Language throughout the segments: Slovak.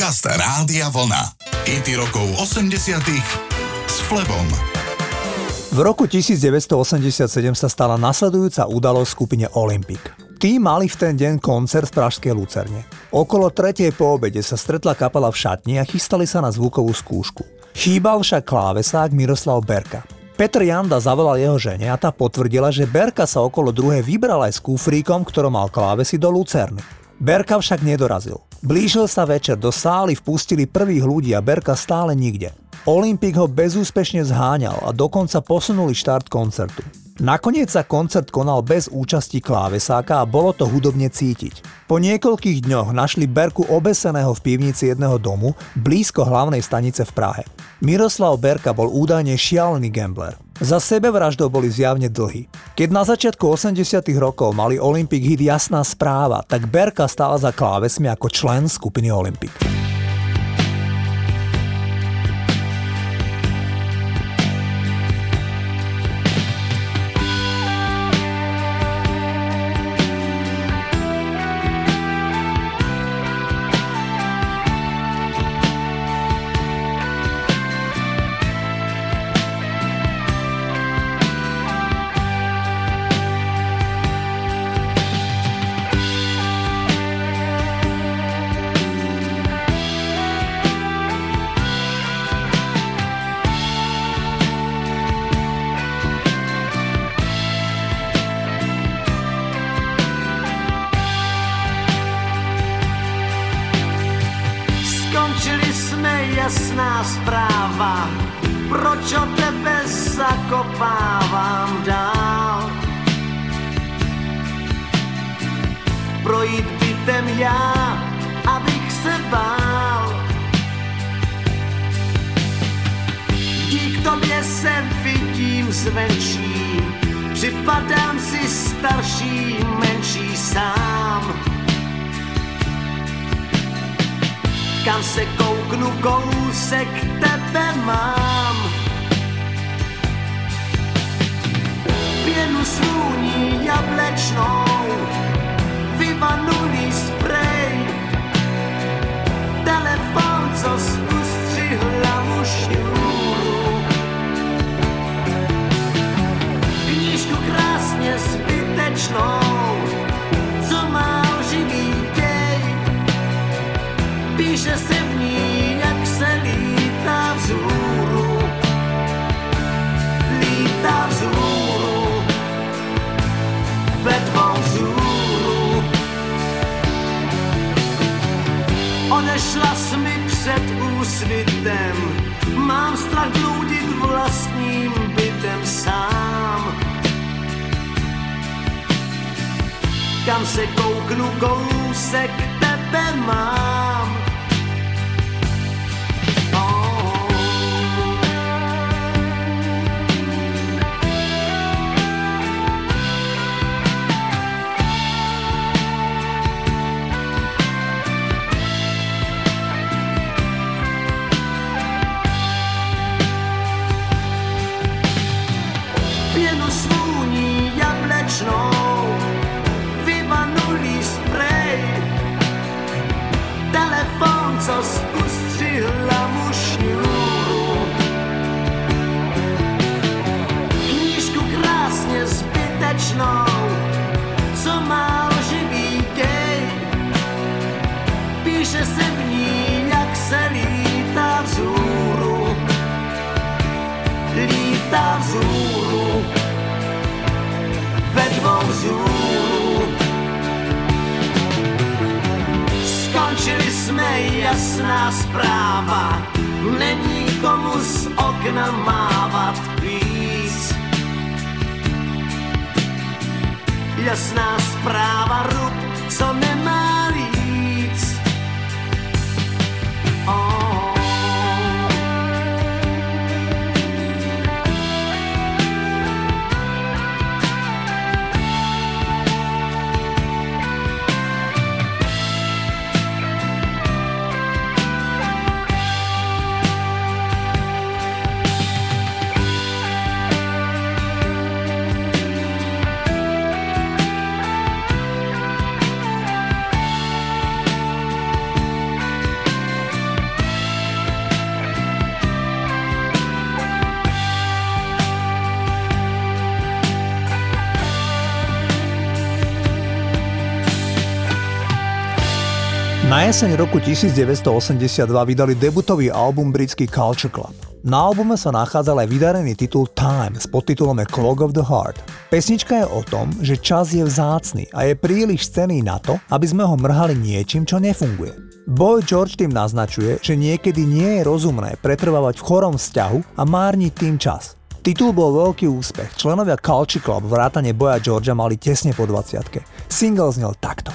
Podcast Rádia Vlna. IT rokov 80 s Flebom. V roku 1987 sa stala nasledujúca udalosť skupine Olympic. Tí mali v ten deň koncert v Pražskej Lucerne. Okolo tretej po obede sa stretla kapela v šatni a chystali sa na zvukovú skúšku. Chýbal však klávesák Miroslav Berka. Petr Janda zavolal jeho žene a tá potvrdila, že Berka sa okolo druhé vybral aj s kufríkom, ktorom mal klávesy do Lucerny. Berka však nedorazil. Blížil sa večer, do sály vpustili prvých ľudí a Berka stále nikde. Olympik ho bezúspešne zháňal a dokonca posunuli štart koncertu. Nakoniec sa koncert konal bez účasti klávesáka a bolo to hudobne cítiť. Po niekoľkých dňoch našli Berku obeseného v pivnici jedného domu blízko hlavnej stanice v Prahe. Miroslav Berka bol údajne šialený gambler. Za sebevraždou boli zjavne dlhy. Keď na začiatku 80 rokov mali Olympic hit jasná správa, tak Berka stála za klávesmi ako člen skupiny Olympic. Jasná správa, proč o tebe zakopávám dál. Projít bytem já, abych se bál. Dík tobě se vidím zvenčí, připadám si starší, menší sám kam se kouknu, kousek tebe mám. Pěnu svůní jablečnou, vyvanulý sprej, telefon, co zkustři hlavu šňůru. Knížku krásně zbytečnou, úsvitem, mám strach bludit vlastním bytem sám. Kam se kouknu, kousek tebe mám. Jasná zpráva, není komu z okna mávat víc. Jasná zpráva, rub, co nemá víc. Na jeseň roku 1982 vydali debutový album britský Culture Club. Na albume sa nachádzal aj vydarený titul Time s podtitulom A Clog of the Heart. Pesnička je o tom, že čas je vzácny a je príliš cený na to, aby sme ho mrhali niečím, čo nefunguje. Boy George tým naznačuje, že niekedy nie je rozumné pretrvávať v chorom vzťahu a márniť tým čas. Titul bol veľký úspech. Členovia Culture Club vrátane Boja Georgia mali tesne po 20 Single znel takto.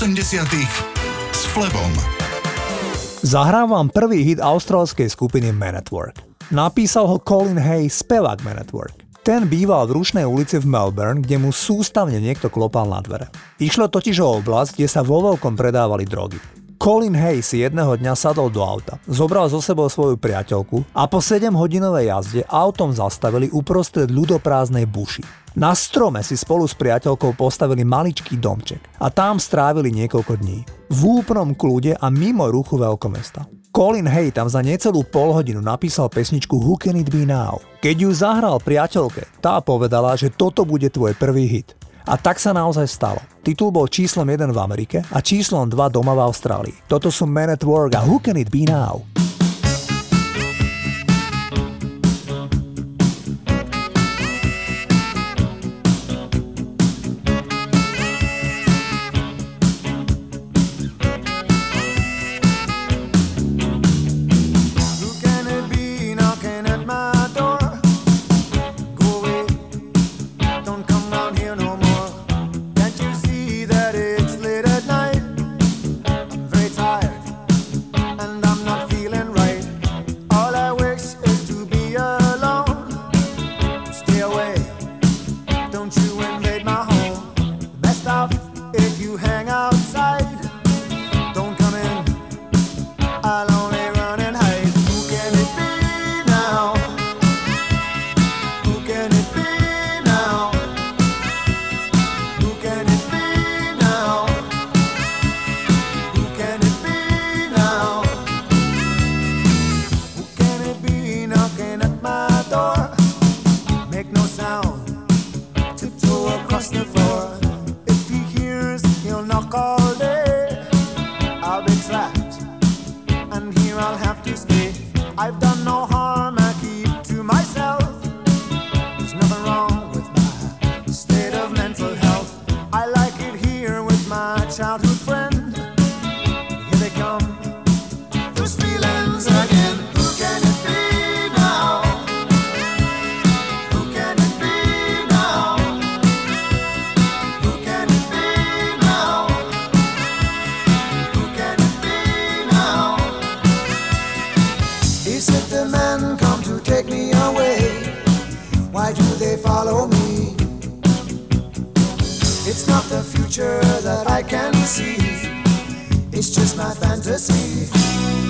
80 s Flebom. Zahrám vám prvý hit austrálskej skupiny Man at Work. Napísal ho Colin Hay, spevák Man at Work. Ten býval v Rušnej ulici v Melbourne, kde mu sústavne niekto klopal na dvere. Išlo totiž o oblasť, kde sa vo veľkom predávali drogy. Colin Hay si jedného dňa sadol do auta, zobral so sebou svoju priateľku a po 7-hodinovej jazde autom zastavili uprostred ľudoprázdnej buši. Na strome si spolu s priateľkou postavili maličký domček a tam strávili niekoľko dní. V úplnom kľude a mimo ruchu veľkomesta. Colin Hay tam za necelú polhodinu napísal pesničku Who Can It Be Now. Keď ju zahral priateľke, tá povedala, že toto bude tvoj prvý hit. A tak sa naozaj stalo. Titul bol číslom 1 v Amerike a číslom 2 doma v Austrálii. Toto sú Men at Work a Who Can It Be Now? Here I'll have to stay. I've done no future that I can see. It's just my fantasy.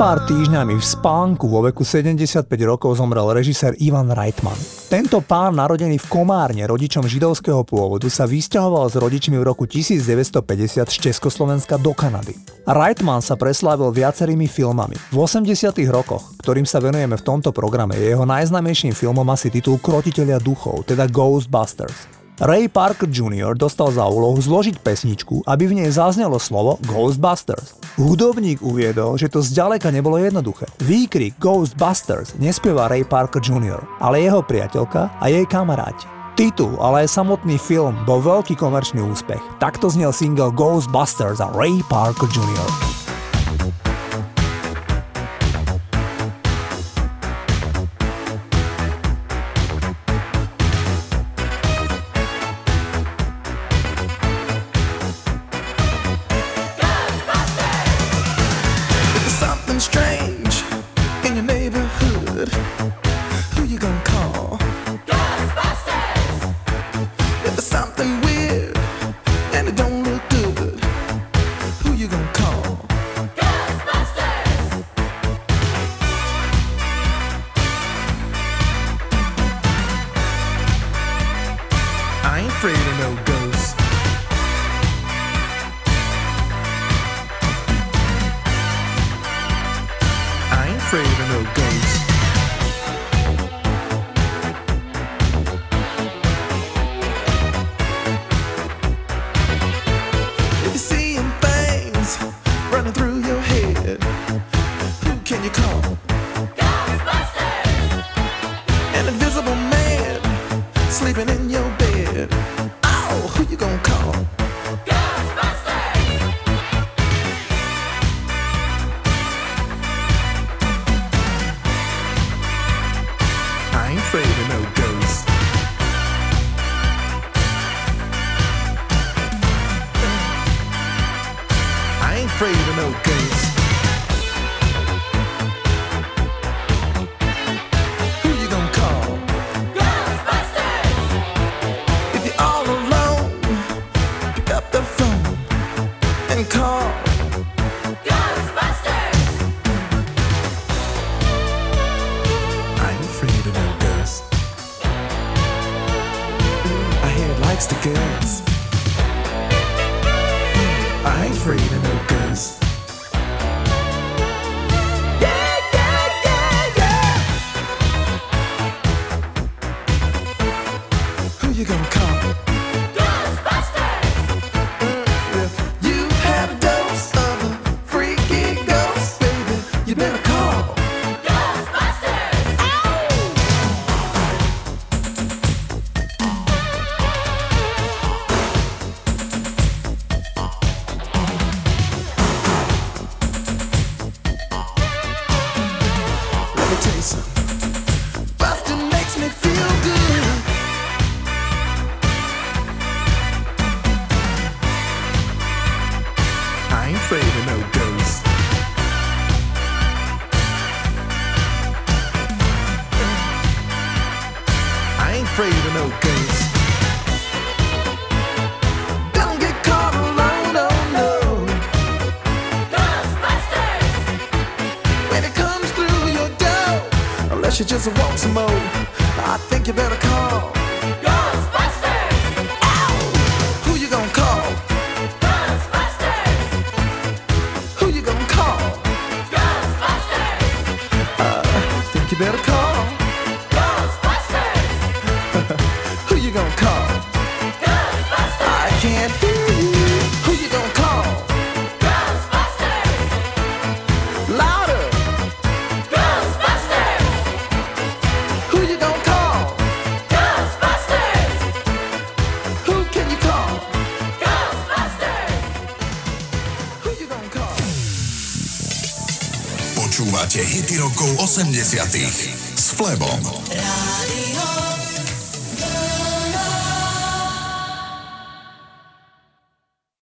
Pár týždňami v spánku vo veku 75 rokov zomrel režisér Ivan Reitman. Tento pán, narodený v Komárne, rodičom židovského pôvodu, sa vysťahoval s rodičmi v roku 1950 z Československa do Kanady. Reitman sa preslávil viacerými filmami. V 80 rokoch, ktorým sa venujeme v tomto programe, je jeho najznámejším filmom asi titul Krotiteľia duchov, teda Ghostbusters. Ray Parker Jr. dostal za úlohu zložiť pesničku, aby v nej zaznelo slovo Ghostbusters. Hudobník uviedol, že to zďaleka nebolo jednoduché. Výkrik Ghostbusters nespieva Ray Parker Jr., ale jeho priateľka a jej kamaráti. Titul, ale aj samotný film bol veľký komerčný úspech. Takto znel single Ghostbusters a Ray Parker Jr. afraid of no ghosts. and call Ghostbusters. I'm afraid of no ghosts. I hear it likes the girls. I ain't afraid of no girls. you gonna call? Afraid of no ghosts. Don't get caught alone, oh no. When it comes through your door, unless you just want some more, I think you better call. 80 s Flebom. Radio